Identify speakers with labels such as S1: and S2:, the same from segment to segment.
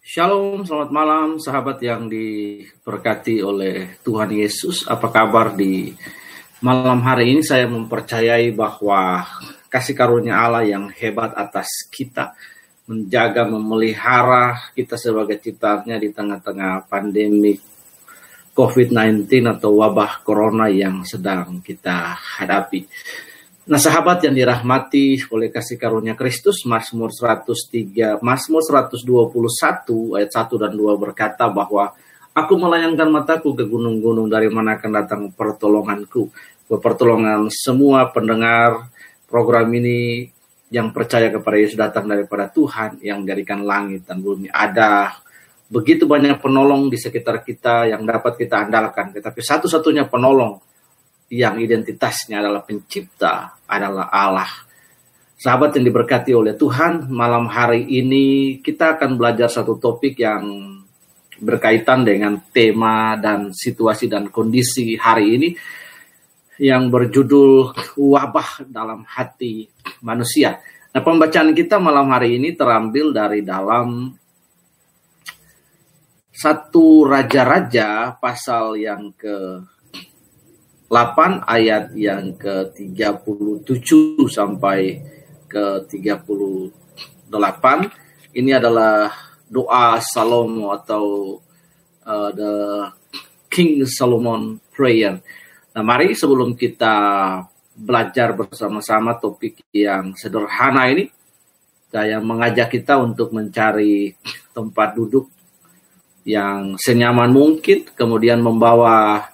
S1: Shalom, selamat malam sahabat yang diberkati oleh Tuhan Yesus. Apa kabar di malam hari ini? Saya mempercayai bahwa kasih karunia Allah yang hebat atas kita menjaga, memelihara kita sebagai ciptaannya di tengah-tengah pandemi COVID-19 atau wabah corona yang sedang kita hadapi. Nah, sahabat yang dirahmati oleh kasih karunia Kristus, Mazmur 103, Mazmur 121 ayat 1 dan 2 berkata bahwa Aku melayangkan mataku ke gunung-gunung dari mana akan datang pertolonganku. Pertolongan semua pendengar program ini yang percaya kepada Yesus datang daripada Tuhan yang menjadikan langit dan bumi. Ada begitu banyak penolong di sekitar kita yang dapat kita andalkan. Tetapi satu-satunya penolong yang identitasnya adalah pencipta, adalah Allah. Sahabat yang diberkati oleh Tuhan, malam hari ini kita akan belajar satu topik yang berkaitan dengan tema dan situasi dan kondisi hari ini yang berjudul wabah dalam hati manusia. Nah, pembacaan kita malam hari ini terambil dari dalam satu raja-raja pasal yang ke 8 ayat yang ke-37 sampai ke-38 ini adalah doa Salomo atau uh, the King Solomon prayer. Nah, mari sebelum kita belajar bersama-sama topik yang sederhana ini, saya mengajak kita untuk mencari tempat duduk yang senyaman mungkin, kemudian membawa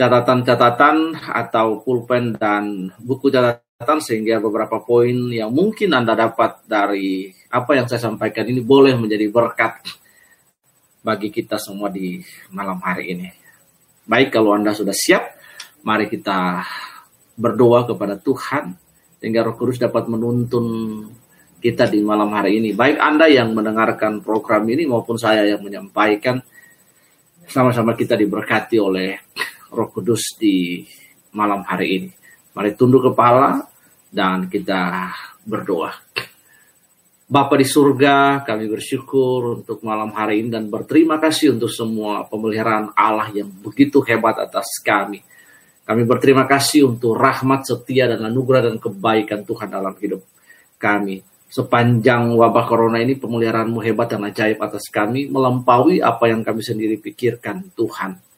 S1: catatan-catatan atau pulpen dan buku catatan sehingga beberapa poin yang mungkin Anda dapat dari apa yang saya sampaikan ini boleh menjadi berkat bagi kita semua di malam hari ini. Baik kalau Anda sudah siap, mari kita berdoa kepada Tuhan sehingga Roh Kudus dapat menuntun kita di malam hari ini. Baik Anda yang mendengarkan program ini maupun saya yang menyampaikan sama-sama kita diberkati oleh Roh Kudus di malam hari ini. Mari tunduk kepala dan kita berdoa. Bapa di surga, kami bersyukur untuk malam hari ini dan berterima kasih untuk semua pemeliharaan Allah yang begitu hebat atas kami. Kami berterima kasih untuk rahmat, setia, dan anugerah dan kebaikan Tuhan dalam hidup kami. Sepanjang wabah corona ini pemeliharaanmu hebat dan ajaib atas kami, melampaui apa yang kami sendiri pikirkan Tuhan.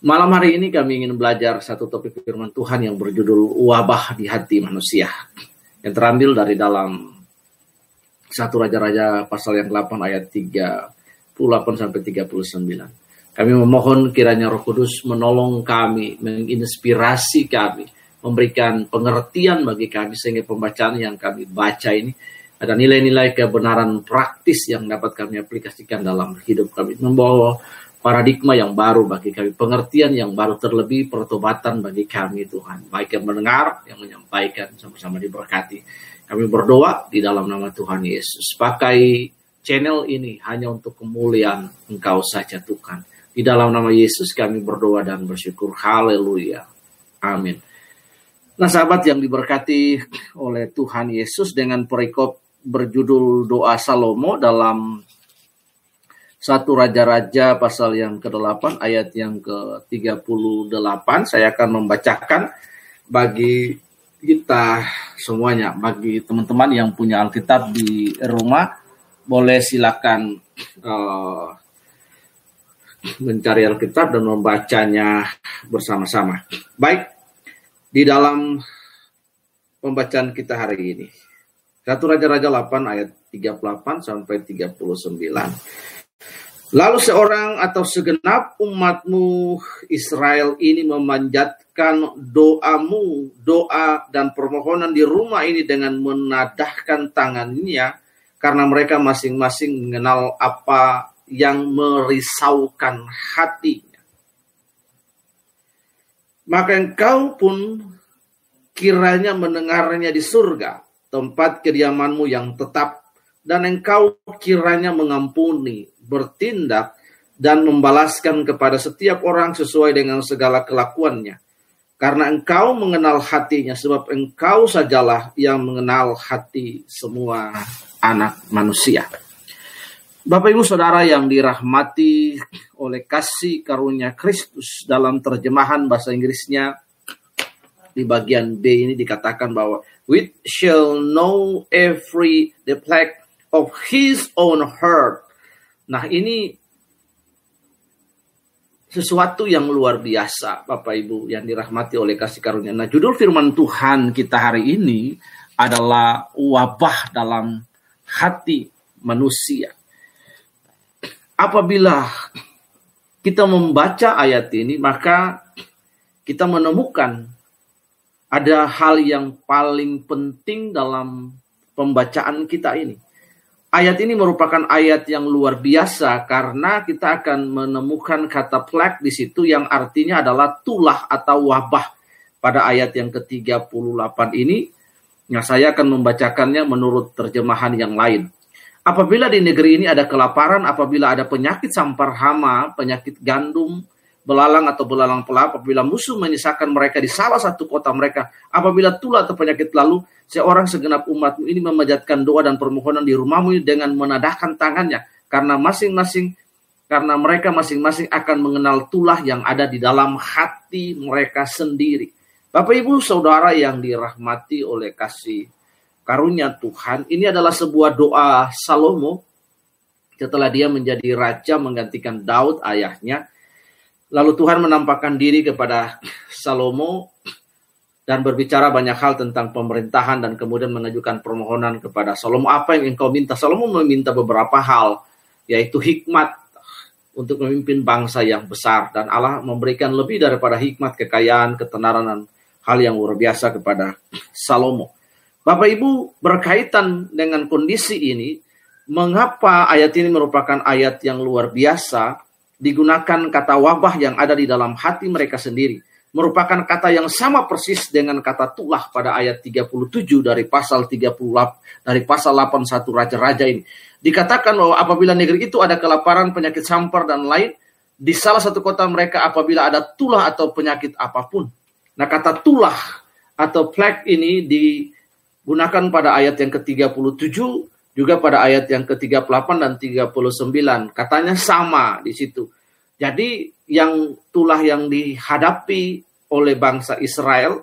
S1: Malam hari ini kami ingin belajar satu topik firman Tuhan yang berjudul wabah di hati manusia. Yang terambil dari dalam satu Raja-Raja pasal yang 8 ayat 38 sampai 39. Kami memohon kiranya Roh Kudus menolong kami, menginspirasi kami, memberikan pengertian bagi kami sehingga pembacaan yang kami baca ini ada nilai-nilai kebenaran praktis yang dapat kami aplikasikan dalam hidup kami. Membawa paradigma yang baru bagi kami, pengertian yang baru terlebih pertobatan bagi kami Tuhan. Baik yang mendengar, yang menyampaikan, sama-sama diberkati. Kami berdoa di dalam nama Tuhan Yesus. Pakai channel ini hanya untuk kemuliaan Engkau saja Tuhan. Di dalam nama Yesus kami berdoa dan bersyukur. Haleluya. Amin. Nah sahabat yang diberkati oleh Tuhan Yesus dengan perikop berjudul doa Salomo dalam satu Raja-Raja pasal yang ke-8 ayat yang ke-38 saya akan membacakan bagi kita semuanya bagi teman-teman yang punya Alkitab di rumah boleh silakan uh, mencari Alkitab dan membacanya bersama-sama. Baik, di dalam pembacaan kita hari ini. Satu Raja-Raja 8 ayat 38 sampai 39. Lalu seorang atau segenap umatmu Israel ini memanjatkan doamu, doa dan permohonan di rumah ini dengan menadahkan tangannya karena mereka masing-masing mengenal apa yang merisaukan hatinya. Maka engkau pun kiranya mendengarnya di surga, tempat kediamanmu yang tetap, dan engkau kiranya mengampuni bertindak dan membalaskan kepada setiap orang sesuai dengan segala kelakuannya. Karena engkau mengenal hatinya, sebab engkau sajalah yang mengenal hati semua anak manusia. Bapak Ibu Saudara yang dirahmati oleh kasih karunia Kristus dalam terjemahan bahasa Inggrisnya di bagian B ini dikatakan bahwa we shall know every the plague of his own heart. Nah, ini sesuatu yang luar biasa Bapak Ibu yang dirahmati oleh kasih karunia. Nah, judul firman Tuhan kita hari ini adalah wabah dalam hati manusia apabila kita membaca ayat ini, maka kita menemukan ada hal yang paling penting dalam pembacaan kita ini. Ayat ini merupakan ayat yang luar biasa karena kita akan menemukan kata plek di situ yang artinya adalah tulah atau wabah pada ayat yang ke-38 ini. Nah, saya akan membacakannya menurut terjemahan yang lain. Apabila di negeri ini ada kelaparan, apabila ada penyakit sampar hama, penyakit gandum, belalang atau belalang pelap, apabila musuh menyisakan mereka di salah satu kota mereka, apabila tulah atau penyakit lalu, seorang segenap umatmu ini memajatkan doa dan permohonan di rumahmu dengan menadahkan tangannya, karena masing-masing karena mereka masing-masing akan mengenal tulah yang ada di dalam hati mereka sendiri. Bapak Ibu Saudara yang dirahmati oleh kasih karunia Tuhan. Ini adalah sebuah doa Salomo setelah dia menjadi raja menggantikan Daud ayahnya. Lalu Tuhan menampakkan diri kepada Salomo dan berbicara banyak hal tentang pemerintahan dan kemudian mengajukan permohonan kepada Salomo. Apa yang engkau minta? Salomo meminta beberapa hal, yaitu hikmat untuk memimpin bangsa yang besar. Dan Allah memberikan lebih daripada hikmat, kekayaan, ketenaran, dan hal yang luar biasa kepada Salomo. Bapak Ibu berkaitan dengan kondisi ini, mengapa ayat ini merupakan ayat yang luar biasa, digunakan kata wabah yang ada di dalam hati mereka sendiri, merupakan kata yang sama persis dengan kata tulah pada ayat 37 dari pasal 38 dari pasal 81 raja-raja ini. Dikatakan bahwa apabila negeri itu ada kelaparan, penyakit sampar dan lain, di salah satu kota mereka apabila ada tulah atau penyakit apa pun. Nah, kata tulah atau plague ini di gunakan pada ayat yang ke-37 juga pada ayat yang ke-38 dan 39. Katanya sama di situ. Jadi yang tulah yang dihadapi oleh bangsa Israel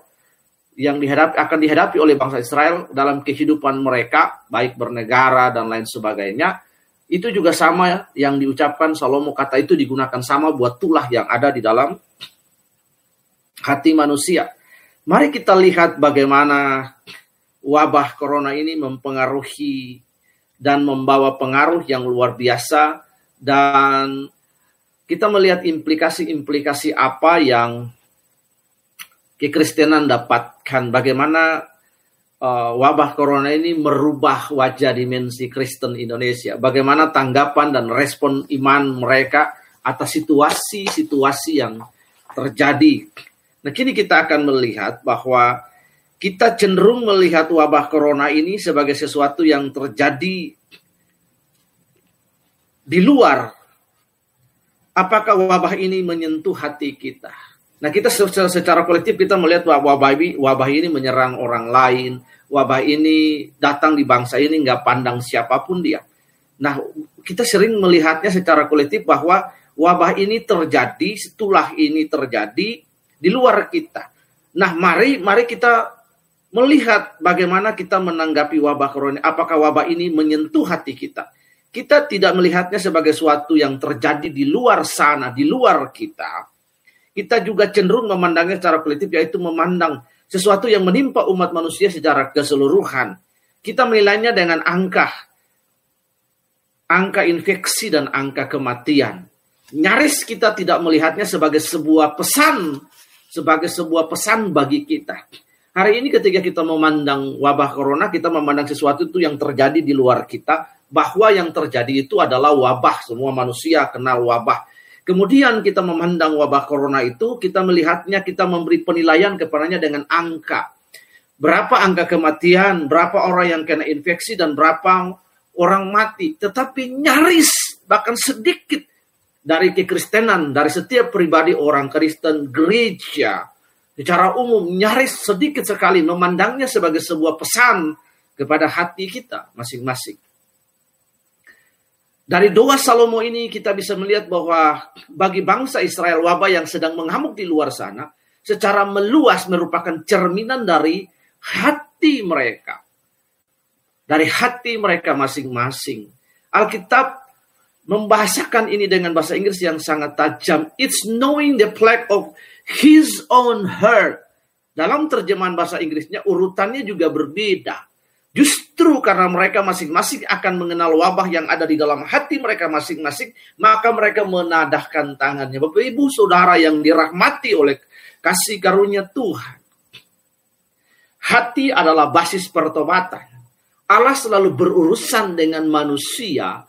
S1: yang dihadapi akan dihadapi oleh bangsa Israel dalam kehidupan mereka baik bernegara dan lain sebagainya itu juga sama yang diucapkan Salomo kata itu digunakan sama buat tulah yang ada di dalam hati manusia. Mari kita lihat bagaimana wabah corona ini mempengaruhi dan membawa pengaruh yang luar biasa. Dan kita melihat implikasi-implikasi apa yang kekristenan dapatkan. Bagaimana uh, wabah corona ini merubah wajah dimensi Kristen Indonesia. Bagaimana tanggapan dan respon iman mereka atas situasi-situasi yang terjadi. Nah kini kita akan melihat bahwa kita cenderung melihat wabah corona ini sebagai sesuatu yang terjadi di luar. Apakah wabah ini menyentuh hati kita? Nah, kita secara, secara kolektif kita melihat wabah ini, wabah ini menyerang orang lain, wabah ini datang di bangsa ini nggak pandang siapa pun dia. Nah, kita sering melihatnya secara kolektif bahwa wabah ini terjadi, setelah ini terjadi di luar kita. Nah, mari mari kita melihat bagaimana kita menanggapi wabah corona. Apakah wabah ini menyentuh hati kita? Kita tidak melihatnya sebagai sesuatu yang terjadi di luar sana, di luar kita. Kita juga cenderung memandangnya secara kolektif, yaitu memandang sesuatu yang menimpa umat manusia secara keseluruhan. Kita menilainya dengan angka, angka infeksi dan angka kematian. Nyaris kita tidak melihatnya sebagai sebuah pesan, sebagai sebuah pesan bagi kita Hari ini ketika kita memandang wabah corona, kita memandang sesuatu itu yang terjadi di luar kita, bahwa yang terjadi itu adalah wabah, semua manusia kenal wabah. Kemudian kita memandang wabah corona itu, kita melihatnya, kita memberi penilaian kepadanya dengan angka. Berapa angka kematian, berapa orang yang kena infeksi, dan berapa orang mati. Tetapi nyaris, bahkan sedikit dari kekristenan, dari setiap pribadi orang Kristen gereja, secara umum nyaris sedikit sekali memandangnya sebagai sebuah pesan kepada hati kita masing-masing. Dari doa Salomo ini kita bisa melihat bahwa bagi bangsa Israel wabah yang sedang mengamuk di luar sana secara meluas merupakan cerminan dari hati mereka. Dari hati mereka masing-masing. Alkitab membahasakan ini dengan bahasa Inggris yang sangat tajam. It's knowing the plague of his own heart. Dalam terjemahan bahasa Inggrisnya urutannya juga berbeda. Justru karena mereka masing-masing akan mengenal wabah yang ada di dalam hati mereka masing-masing, maka mereka menadahkan tangannya. Bapak Ibu Saudara yang dirahmati oleh kasih karunia Tuhan. Hati adalah basis pertobatan. Allah selalu berurusan dengan manusia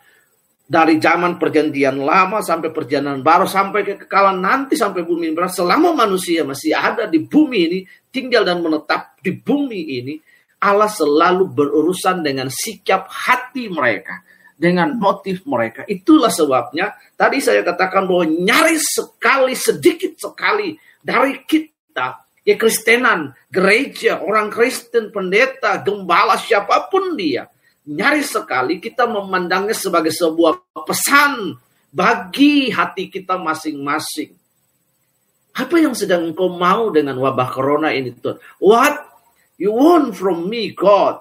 S1: dari zaman perjanjian lama sampai perjalanan baru sampai kekekalan nanti sampai bumi berat selama manusia masih ada di bumi ini tinggal dan menetap di bumi ini Allah selalu berurusan dengan sikap hati mereka, dengan motif mereka. Itulah sebabnya tadi saya katakan bahwa nyaris sekali, sedikit sekali dari kita, ya Kristenan, gereja, orang Kristen, pendeta, gembala, siapa pun dia, nyaris sekali kita memandangnya sebagai sebuah pesan bagi hati kita masing-masing. Apa yang sedang engkau mau dengan wabah corona ini Tuhan? What You want from me, God.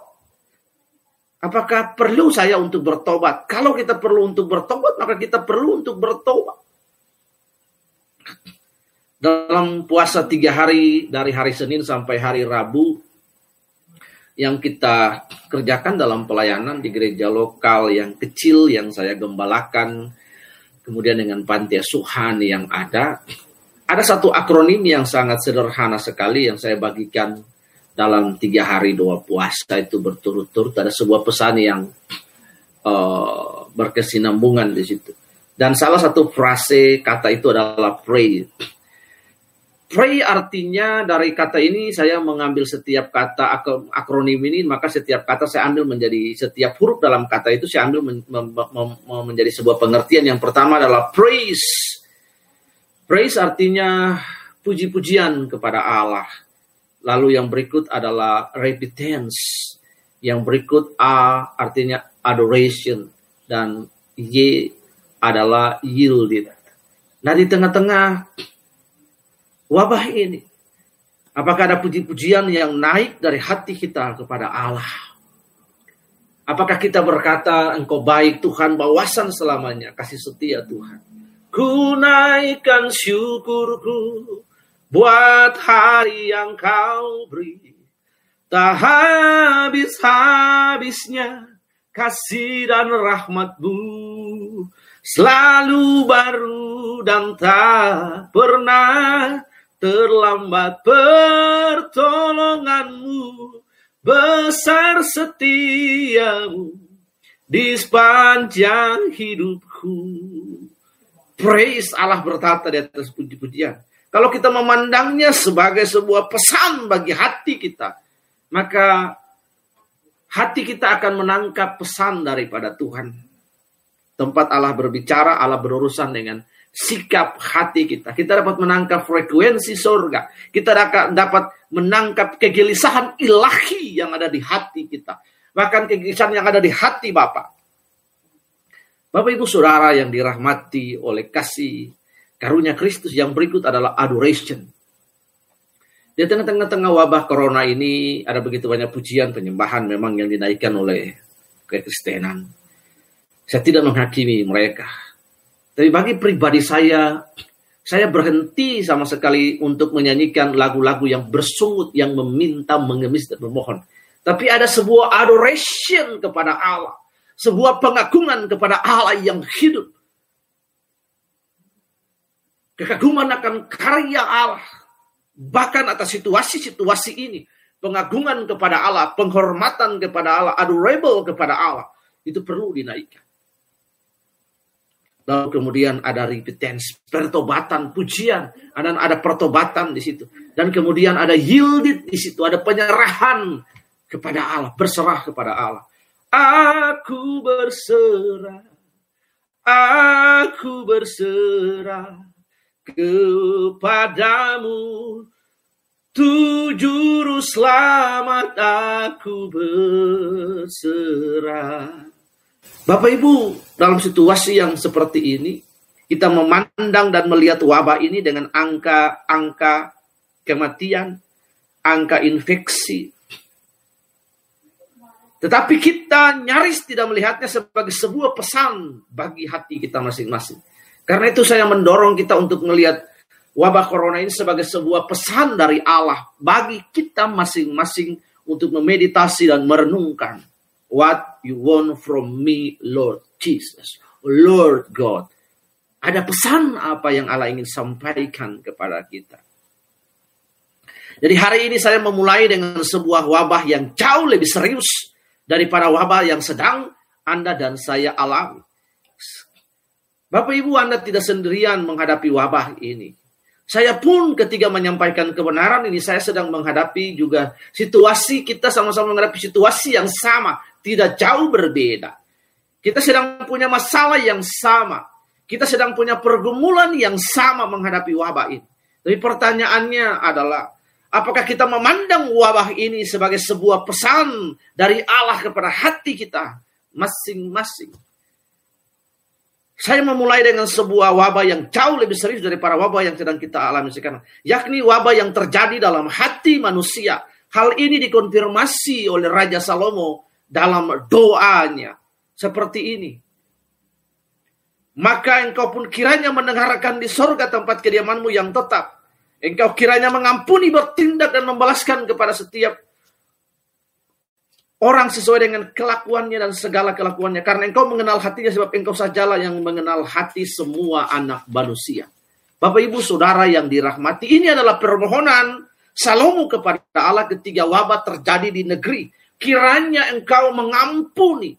S1: Apakah perlu saya untuk bertobat? Kalau kita perlu untuk bertobat, maka kita perlu untuk bertobat. Dalam puasa tiga hari, dari hari Senin sampai hari Rabu, yang kita kerjakan dalam pelayanan di gereja lokal yang kecil yang saya gembalakan, kemudian dengan panti asuhan yang ada, ada satu akronim yang sangat sederhana sekali yang saya bagikan dalam tiga hari dua puasa itu berturut-turut ada sebuah pesan yang uh, berkesinambungan di situ. Dan salah satu frase kata itu adalah pray. Pray artinya dari kata ini saya mengambil setiap kata akronim ini maka setiap kata saya ambil menjadi setiap huruf dalam kata itu saya ambil men, menjadi sebuah pengertian yang pertama adalah praise. Praise artinya puji-pujian kepada Allah Lalu yang berikut adalah repentance. Yang berikut A artinya adoration dan Y adalah yielded. Nah di tengah-tengah wabah ini, apakah ada puji-pujian yang naik dari hati kita kepada Allah? Apakah kita berkata, engkau baik Tuhan, bawasan selamanya, kasih setia Tuhan. Ku naikkan syukurku buat hari yang kau beri. Tak habis-habisnya kasih dan rahmatmu selalu baru dan tak pernah terlambat pertolonganmu besar setiamu di sepanjang hidupku. Praise Allah bertata di atas puji-pujian. Kalau kita memandangnya sebagai sebuah pesan bagi hati kita, maka hati kita akan menangkap pesan daripada Tuhan. Tempat Allah berbicara, Allah berurusan dengan sikap hati kita. Kita dapat menangkap frekuensi surga. Kita dapat menangkap kegelisahan ilahi yang ada di hati kita. Bahkan kegelisahan yang ada di hati Bapak. Bapak Ibu Saudara yang dirahmati oleh kasih Karunia Kristus yang berikut adalah adoration. Di tengah-tengah wabah corona ini ada begitu banyak pujian penyembahan memang yang dinaikkan oleh kekristenan. Saya tidak menghakimi mereka. Tapi bagi pribadi saya, saya berhenti sama sekali untuk menyanyikan lagu-lagu yang bersungut, yang meminta, mengemis, dan memohon. Tapi ada sebuah adoration kepada Allah. Sebuah pengagungan kepada Allah yang hidup Kekaguman akan karya Allah. Bahkan atas situasi-situasi ini. Pengagungan kepada Allah, penghormatan kepada Allah, adorable kepada Allah. Itu perlu dinaikkan. Lalu kemudian ada repentance, pertobatan, pujian, dan ada pertobatan di situ. Dan kemudian ada yielded di situ, ada penyerahan kepada Allah, berserah kepada Allah. Aku berserah, aku berserah kepadamu. Tujuh selamat aku berserah Bapak Ibu, dalam situasi yang seperti ini, kita memandang dan melihat wabah ini dengan angka-angka kematian, angka infeksi. Tetapi kita nyaris tidak melihatnya sebagai sebuah pesan bagi hati kita masing-masing. Karena itu saya mendorong kita untuk melihat wabah corona ini sebagai sebuah pesan dari Allah bagi kita masing-masing untuk memeditasi dan merenungkan what you want from me, Lord Jesus, Lord God. Ada pesan apa yang Allah ingin sampaikan kepada kita. Jadi hari ini saya memulai dengan sebuah wabah yang jauh lebih serius daripada wabah yang sedang Anda dan saya alami. Bapak Ibu Anda tidak sendirian menghadapi wabah ini. Saya pun ketika menyampaikan kebenaran ini, saya sedang menghadapi juga situasi, kita sama-sama menghadapi situasi yang sama, tidak jauh berbeda. Kita sedang punya masalah yang sama. Kita sedang punya pergumulan yang sama menghadapi wabah ini. Tapi pertanyaannya adalah, apakah kita memandang wabah ini sebagai sebuah pesan dari Allah kepada hati kita masing-masing? Saya memulai dengan sebuah wabah yang jauh lebih serius dari para wabah yang sedang kita alami sekarang. Yakni wabah yang terjadi dalam hati manusia. Hal ini dikonfirmasi oleh Raja Salomo dalam doanya. Seperti ini. Maka engkau pun kiranya mendengarkan di sorga tempat kediamanmu yang tetap. Engkau kiranya mengampuni, bertindak, dan membalaskan kepada setiap orang sesuai dengan kelakuannya dan segala kelakuannya. Karena engkau mengenal hatinya sebab engkau sajalah yang mengenal hati semua anak manusia. Bapak ibu saudara yang dirahmati, ini adalah permohonan Salomo kepada Allah ketika wabah terjadi di negeri. Kiranya engkau mengampuni.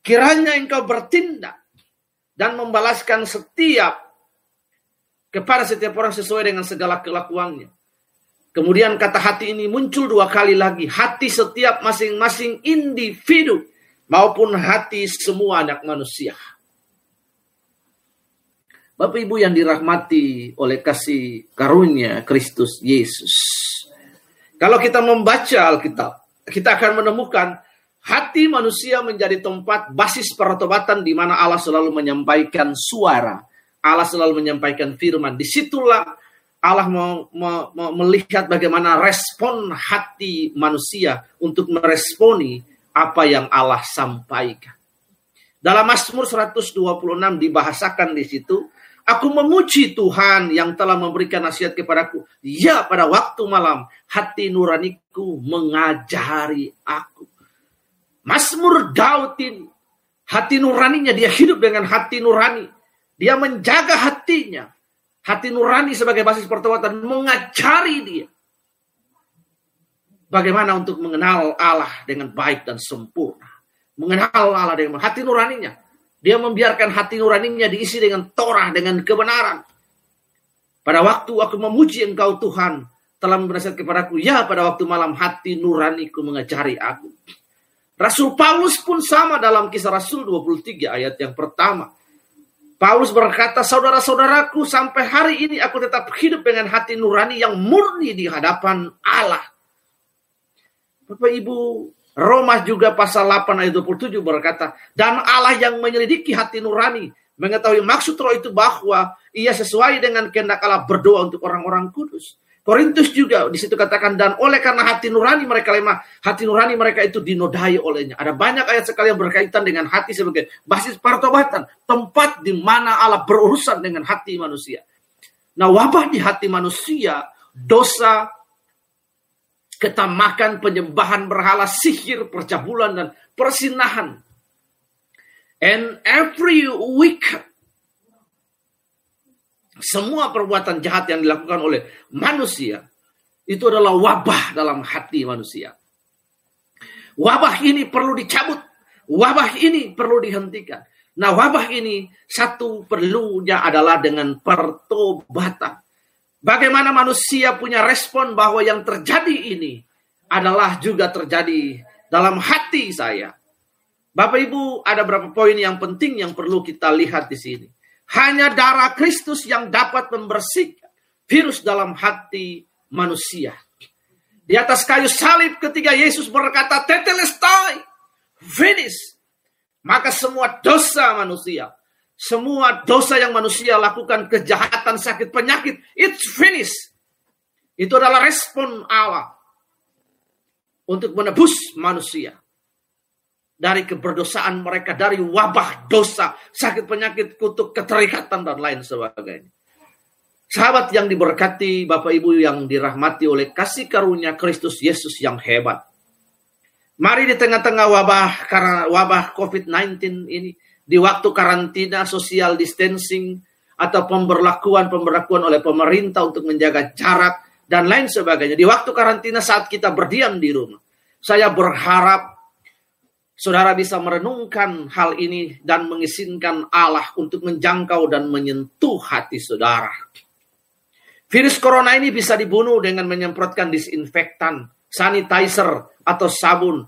S1: Kiranya engkau bertindak. Dan membalaskan setiap kepada setiap orang sesuai dengan segala kelakuannya. Kemudian kata hati ini muncul dua kali lagi. Hati setiap masing-masing individu maupun hati semua anak manusia. Bapak Ibu yang dirahmati oleh kasih karunia Kristus Yesus. Kalau kita membaca Alkitab, kita akan menemukan hati manusia menjadi tempat basis pertobatan di mana Allah selalu menyampaikan suara. Allah selalu menyampaikan firman. Di situlah Allah mau, mau, mau melihat bagaimana respon hati manusia untuk meresponi apa yang Allah sampaikan. Dalam Mazmur 126 dibahasakan di situ, aku memuji Tuhan yang telah memberikan nasihat kepadaku. Ya, pada waktu malam hati nuraniku mengajari aku. Mazmur Daud hati nuraninya dia hidup dengan hati nurani. Dia menjaga hatinya hati nurani sebagai basis pertobatan mengajari dia bagaimana untuk mengenal Allah dengan baik dan sempurna. Mengenal Allah dengan hati nuraninya. Dia membiarkan hati nuraninya diisi dengan Torah, dengan kebenaran. Pada waktu aku memuji engkau Tuhan, telah memberikan kepadaku, ya pada waktu malam hati nuraniku mengajari aku. Rasul Paulus pun sama dalam kisah Rasul 23 ayat yang pertama. Paulus berkata, saudara-saudaraku, sampai hari ini aku tetap hidup dengan hati nurani yang murni di hadapan Allah. Bapak Ibu, Roma juga pasal 8 ayat 27 berkata, dan Allah yang menyelidiki hati nurani, mengetahui maksud roh itu bahwa ia sesuai dengan kehendak Allah berdoa untuk orang-orang kudus. Korintus juga di situ katakan dan oleh karena hati nurani mereka lemah, hati nurani mereka itu dinodai olehnya. Ada banyak ayat sekali yang berkaitan dengan hati sebagai basis pertobatan, tempat di mana Allah berurusan dengan hati manusia. Nah, wabah di hati manusia, dosa, ketamakan, penyembahan berhala, sihir, percabulan dan persinahan. And every week semua perbuatan jahat yang dilakukan oleh manusia itu adalah wabah dalam hati manusia. Wabah ini perlu dicabut. Wabah ini perlu dihentikan. Nah, wabah ini satu perlunya adalah dengan pertobatan. Bagaimana manusia punya respon bahwa yang terjadi ini adalah juga terjadi dalam hati saya. Bapak Ibu, ada beberapa poin yang penting yang perlu kita lihat di sini. Hanya darah Kristus yang dapat membersihkan virus dalam hati manusia. Di atas kayu salib ketika Yesus berkata, Tetelestai, finish. Maka semua dosa manusia, semua dosa yang manusia lakukan, kejahatan, sakit, penyakit, it's finished. Itu adalah respon Allah untuk menebus manusia dari keberdosaan mereka, dari wabah dosa, sakit penyakit, kutuk, keterikatan, dan lain sebagainya. Sahabat yang diberkati, Bapak Ibu yang dirahmati oleh kasih karunia Kristus Yesus yang hebat. Mari di tengah-tengah wabah karena wabah COVID-19 ini, di waktu karantina, social distancing, atau pemberlakuan-pemberlakuan oleh pemerintah untuk menjaga jarak, dan lain sebagainya. Di waktu karantina saat kita berdiam di rumah. Saya berharap saudara bisa merenungkan hal ini dan mengizinkan Allah untuk menjangkau dan menyentuh hati saudara. Virus corona ini bisa dibunuh dengan menyemprotkan disinfektan, sanitizer, atau sabun.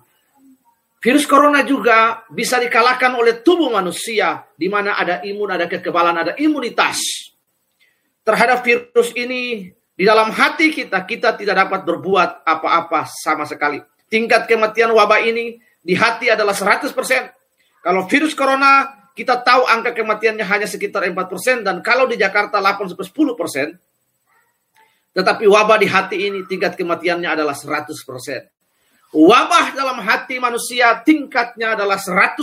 S1: Virus corona juga bisa dikalahkan oleh tubuh manusia, di mana ada imun, ada kekebalan, ada imunitas. Terhadap virus ini, di dalam hati kita, kita tidak dapat berbuat apa-apa sama sekali. Tingkat kematian wabah ini di hati adalah 100%. Kalau virus corona, kita tahu angka kematiannya hanya sekitar 4%. Dan kalau di Jakarta 8-10%. Tetapi wabah di hati ini tingkat kematiannya adalah 100%. Wabah dalam hati manusia tingkatnya adalah 100%.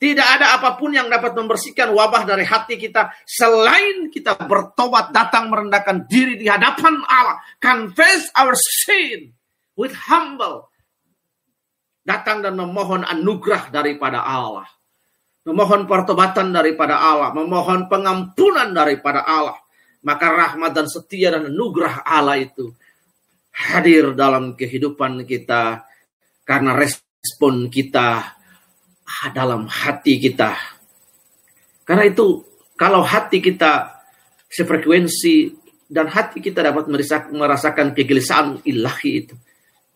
S1: Tidak ada apa pun yang dapat membersihkan wabah dari hati kita selain kita bertobat datang merendahkan diri di hadapan Allah, confess our sin with humble. Datang dan memohon anugerah daripada Allah. Memohon pertobatan daripada Allah, memohon pengampunan daripada Allah. Maka rahmat dan setia dan anugerah Allah itu hadir dalam kehidupan kita karena respon kita dalam hati kita. Karena itu kalau hati kita sefrekuensi dan hati kita dapat merasakan kegelisahan ilahi itu,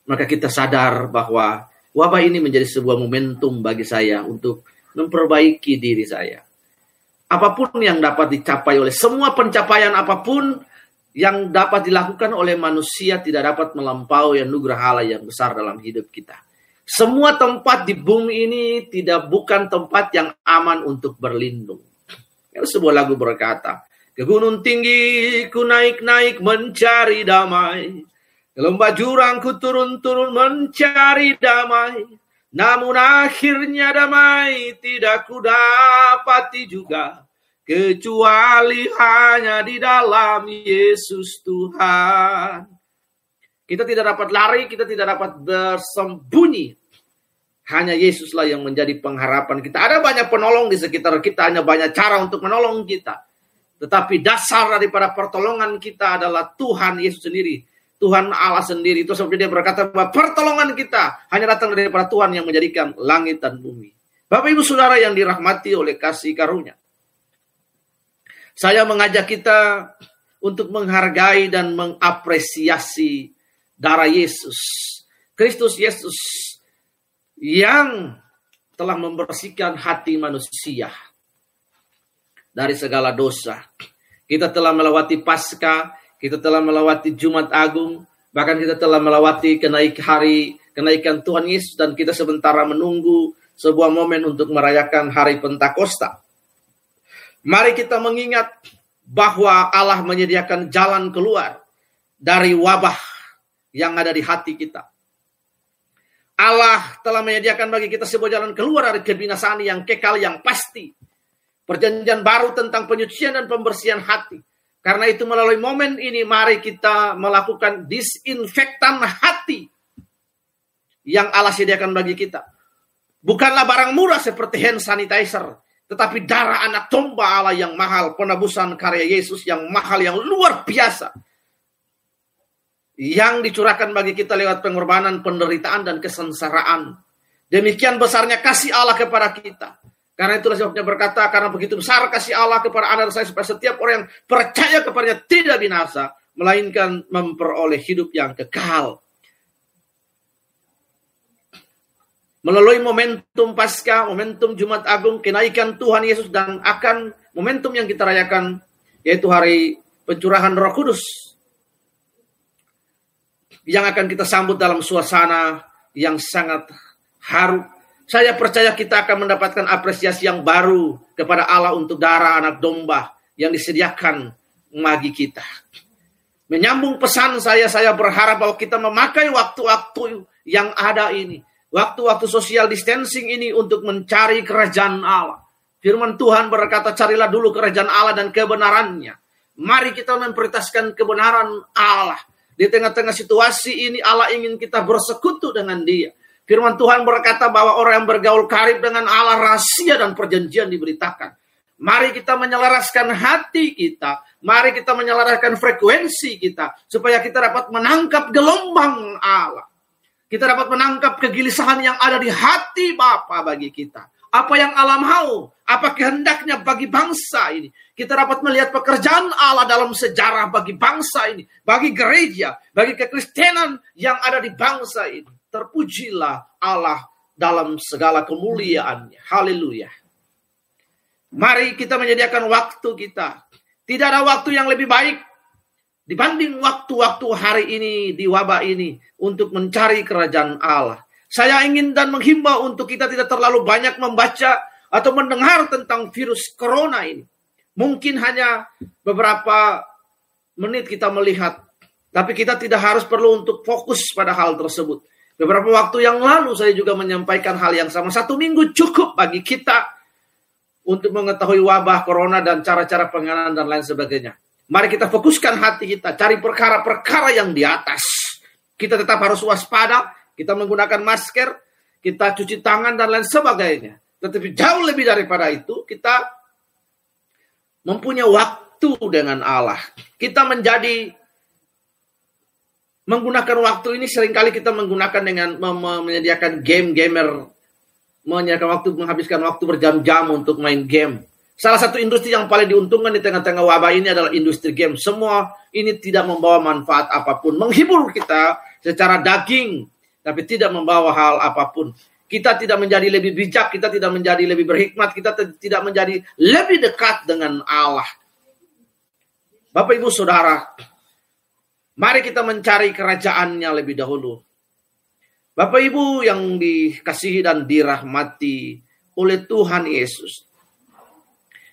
S1: maka kita sadar bahwa wabah ini menjadi sebuah momentum bagi saya untuk memperbaiki diri saya. Apa pun yang dapat dicapai oleh semua pencapaian apa pun yang dapat dilakukan oleh manusia tidak dapat melampaui anugerah Allah yang besar dalam hidup kita. Semua tempat di bumi ini tidak bukan tempat yang aman untuk berlindung. Ya, sebuah lagu berkata, ke gunung tinggi ku naik-naik mencari damai. Lembah jurang ku turun-turun mencari damai. Namun akhirnya damai tidak ku dapati juga. Kecuali hanya di dalam Yesus Tuhan. Kita tidak dapat lari, kita tidak dapat bersembunyi. Hanya Yesuslah yang menjadi pengharapan kita. Ada banyak penolong di sekitar kita, hanya banyak cara untuk menolong kita. Tetapi dasar daripada pertolongan kita adalah Tuhan Yesus sendiri. Tuhan Allah sendiri. Itu seperti dia berkata bahwa pertolongan kita hanya datang daripada Tuhan yang menjadikan langit dan bumi. Bapak ibu saudara yang dirahmati oleh kasih karunia. Saya mengajak kita untuk menghargai dan mengapresiasi darah Yesus. Kristus Yesus yang telah membersihkan hati manusia dari segala dosa. Kita telah melewati Paskah, kita telah melewati Jumat Agung, bahkan kita telah melewati kenaik hari kenaikan Tuhan Yesus dan kita sementara menunggu sebuah momen untuk merayakan hari Pentakosta. Mari kita mengingat bahwa Allah menyediakan jalan keluar dari wabah yang ada di hati kita. Allah telah menyediakan bagi kita sebuah jalan keluar dari kebinasaan yang kekal yang pasti. Perjanjian baru tentang penyucian dan pembersihan hati. Karena itu melalui momen ini mari kita melakukan disinfektan hati yang Allah sediakan bagi kita. Bukanlah barang murah seperti hand sanitizer, tetapi darah anak domba Allah yang mahal, penebusan karya Yesus yang mahal, yang luar biasa yang dicurahkan bagi kita lewat pengorbanan, penderitaan, dan kesengsaraan. Demikian besarnya kasih Allah kepada kita. Karena itulah sebabnya berkata, karena begitu besar kasih Allah kepada anak saya, supaya setiap orang yang percaya kepadanya tidak binasa, melainkan memperoleh hidup yang kekal. Melalui momentum pasca, momentum Jumat Agung, kenaikan Tuhan Yesus, dan akan momentum yang kita rayakan, yaitu hari pencurahan roh kudus yang akan kita sambut dalam suasana yang sangat haru, Saya percaya kita akan mendapatkan apresiasi yang baru kepada Allah untuk darah anak domba yang disediakan bagi kita. Menyambung pesan saya, saya berharap bahwa kita memakai waktu-waktu yang ada ini. Waktu-waktu social distancing ini untuk mencari kerajaan Allah. Firman Tuhan berkata, carilah dulu kerajaan Allah dan kebenarannya. Mari kita memprioritaskan kebenaran Allah. Di tengah-tengah situasi ini Allah ingin kita bersekutu dengan dia. Firman Tuhan berkata bahwa orang yang bergaul karib dengan Allah rahasia dan perjanjian diberitakan. Mari kita menyelaraskan hati kita. Mari kita menyelaraskan frekuensi kita. Supaya kita dapat menangkap gelombang Allah. Kita dapat menangkap kegelisahan yang ada di hati Bapa bagi kita. Apa yang Allah mau. Apa kehendaknya bagi bangsa ini. Kita dapat melihat pekerjaan Allah dalam sejarah bagi bangsa ini, bagi gereja, bagi kekristenan yang ada di bangsa ini. Terpujilah Allah dalam segala kemuliaannya. Haleluya. Mari kita menyediakan waktu kita. Tidak ada waktu yang lebih baik dibanding waktu-waktu hari ini di wabah ini untuk mencari kerajaan Allah. Saya ingin dan menghimbau untuk kita tidak terlalu banyak membaca atau mendengar tentang virus corona ini. Mungkin hanya beberapa menit kita melihat, tapi kita tidak harus perlu untuk fokus pada hal tersebut. Beberapa waktu yang lalu saya juga menyampaikan hal yang sama. Satu minggu cukup bagi kita untuk mengetahui wabah corona dan cara-cara penanganan dan lain sebagainya. Mari kita fokuskan hati kita, cari perkara-perkara yang di atas. Kita tetap harus waspada, kita menggunakan masker, kita cuci tangan dan lain sebagainya. Tetapi jauh lebih daripada itu, kita mempunyai waktu dengan Allah. Kita menjadi menggunakan waktu ini sering kali kita menggunakan dengan menyediakan game gamer menyediakan waktu menghabiskan waktu berjam-jam untuk main game. Salah satu industri yang paling diuntungkan di tengah-tengah wabah ini adalah industri game. Semua ini tidak membawa manfaat apa pun, menghibur kita secara daging, tapi tidak membawa hal apa pun. Kita tidak menjadi lebih bijak, kita tidak menjadi lebih berhikmat, kita tidak menjadi lebih dekat dengan Allah. Bapak Ibu Saudara, mari kita mencari kerajaannya lebih dahulu. Bapak Ibu yang dikasihi dan dirahmati oleh Tuhan Yesus.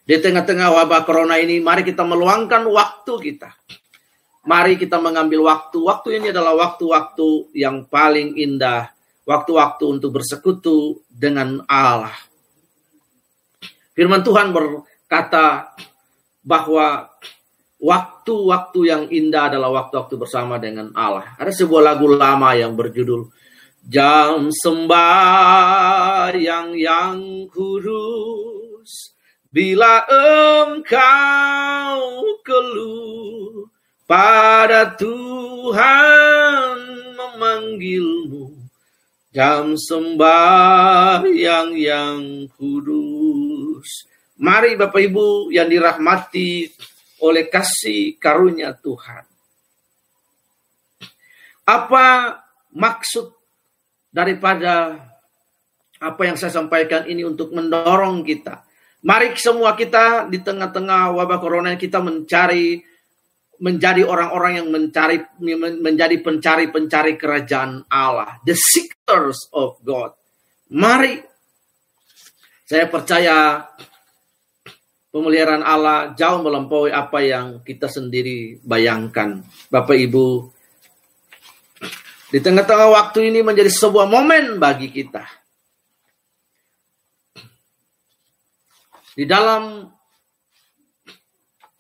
S1: Di tengah-tengah wabah corona ini, mari kita meluangkan waktu kita. Mari kita mengambil waktu. Waktu ini adalah waktu-waktu yang paling indah waktu-waktu untuk bersekutu dengan Allah. Firman Tuhan berkata bahwa waktu-waktu yang indah adalah waktu-waktu bersama dengan Allah. Ada sebuah lagu lama yang berjudul Jam sembahyang yang kudus Bila engkau keluh pada Tuhan memanggilmu jam sembahyang yang kudus. Mari Bapak Ibu yang dirahmati oleh kasih karunia Tuhan. Apa maksud daripada apa yang saya sampaikan ini untuk mendorong kita? Mari semua kita di tengah-tengah wabah corona kita mencari menjadi orang-orang yang mencari menjadi pencari-pencari kerajaan Allah, the seekers of God. Mari saya percaya pemeliharaan Allah jauh melampaui apa yang kita sendiri bayangkan. Bapak Ibu, di tengah-tengah waktu ini menjadi sebuah momen bagi kita. Di dalam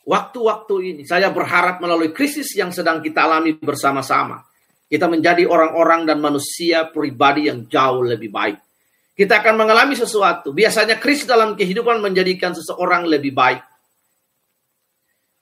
S1: waktu-waktu ini saya berharap melalui krisis yang sedang kita alami bersama-sama, kita menjadi orang-orang dan manusia pribadi yang jauh lebih baik. Kita akan mengalami sesuatu. Biasanya krisis dalam kehidupan menjadikan seseorang lebih baik.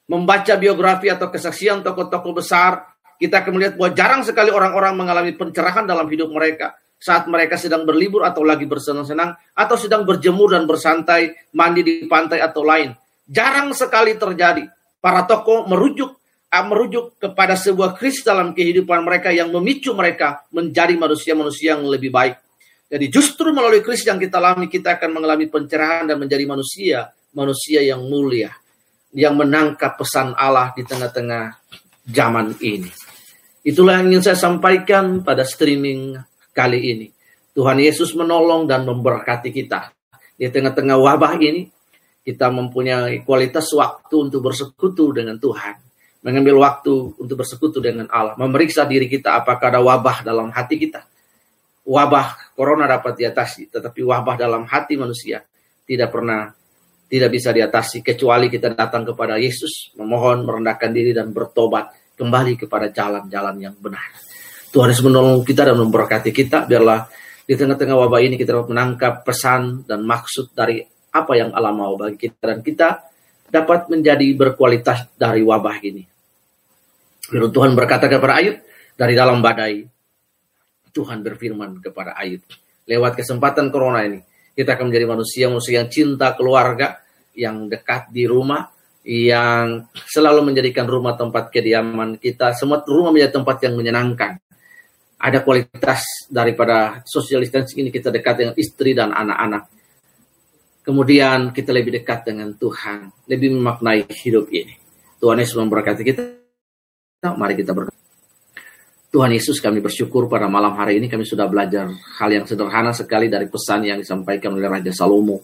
S1: Membaca biografi atau kesaksian tokoh-tokoh besar, kita akan melihat bahwa jarang sekali orang-orang mengalami pencerahan dalam hidup mereka saat mereka sedang berlibur atau lagi bersenang-senang atau sedang berjemur dan bersantai, mandi di pantai atau lain jarang sekali terjadi. Para tokoh merujuk ah, merujuk kepada sebuah krisis dalam kehidupan mereka yang memicu mereka menjadi manusia-manusia yang lebih baik. Jadi justru melalui krisis yang kita alami kita akan mengalami pencerahan dan menjadi manusia, manusia yang mulia, yang menangkap pesan Allah di tengah-tengah zaman ini. Itulah yang ingin saya sampaikan pada streaming kali ini. Tuhan Yesus menolong dan memberkati kita. Di tengah-tengah wabah ini, kita mempunyai kualitas waktu untuk bersekutu dengan Tuhan. Mengambil waktu untuk bersekutu dengan Allah. Memeriksa diri kita apakah ada wabah dalam hati kita. Wabah corona dapat diatasi, tetapi wabah dalam hati manusia tidak pernah tidak bisa diatasi kecuali kita datang kepada Yesus, memohon, merendahkan diri dan bertobat kembali kepada jalan-jalan yang benar. Tuhan Yesus menolong kita dan memberkati kita. Biarlah di tengah-tengah wabah ini kita dapat menangkap pesan dan maksud dari apa yang Allah mau bagi kita dan kita dapat menjadi berkualitas dari wabah ini. Firman Tuhan berkata kepada Ayub dari dalam badai Tuhan berfirman kepada Ayub lewat kesempatan corona ini kita akan menjadi manusia-manusia yang cinta keluarga, yang dekat di rumah, yang selalu menjadikan rumah tempat kediaman kita. Semua rumah menjadi tempat yang menyenangkan. Ada kualitas daripada social distancing ini kita dekat dengan istri dan anak-anak. Kemudian kita lebih dekat dengan Tuhan, lebih memaknai hidup ini. Tuhan Yesus memberkati kita. Mari kita berdoa. Tuhan Yesus kami bersyukur pada malam hari ini kami sudah belajar hal yang sederhana sekali dari pesan yang disampaikan oleh Raja Salomo.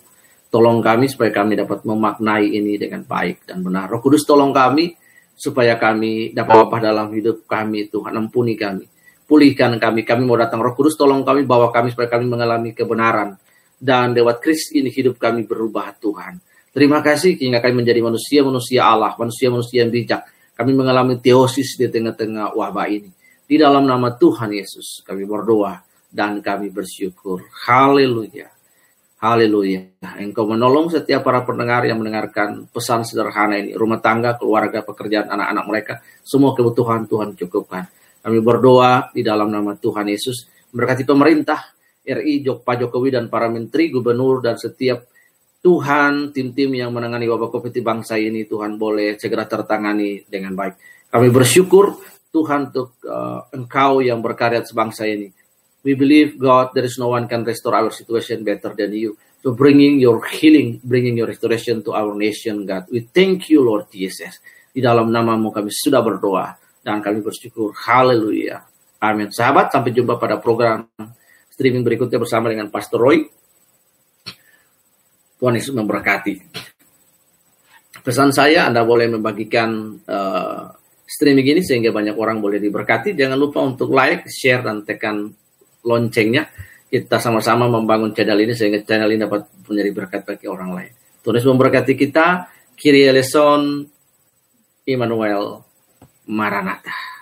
S1: Tolong kami supaya kami dapat memaknai ini dengan baik dan benar. Roh Kudus tolong kami supaya kami dapat apa dalam hidup kami Tuhan ampuni kami. Pulihkan kami, kami mau datang Roh Kudus tolong kami bawa kami supaya kami mengalami kebenaran. Dan lewat Kristus ini hidup kami berubah Tuhan. Terima kasih hingga kami menjadi manusia-manusia Allah, manusia-manusia yang bijak. Kami mengalami teosis di tengah-tengah wabah ini. Di dalam nama Tuhan Yesus kami berdoa dan kami bersyukur. Haleluya. Haleluya. Engkau menolong setiap para pendengar yang mendengarkan pesan sederhana ini. Rumah tangga, keluarga, pekerjaan anak-anak mereka. Semua kebutuhan Tuhan cukupkan. Kami berdoa di dalam nama Tuhan Yesus. Berkati pemerintah, RI, Pak Jokowi, dan para menteri, gubernur, dan setiap Tuhan, tim-tim yang menangani wabah COVID di bangsa ini, Tuhan boleh segera tertangani dengan baik. Kami bersyukur Tuhan untuk uh, engkau yang berkarya sebangsa ini. We believe God there is no one can restore our situation better than you. So bringing your healing, bringing your restoration to our nation, God. We thank you, Lord Jesus. Di dalam namamu kami sudah berdoa dan kami bersyukur. Haleluya. Amin. Sahabat, sampai jumpa pada program streaming berikutnya bersama dengan Pastor Roy. Tuhan Yesus memberkati. Pesan saya, Anda boleh membagikan uh, streaming ini sehingga banyak orang boleh diberkati. Jangan lupa untuk like, share, dan tekan loncengnya. Kita sama-sama membangun channel ini sehingga channel ini dapat menjadi berkat bagi orang lain. Tuhan memberkati kita. Kiri eleison, Immanuel, Maranatha.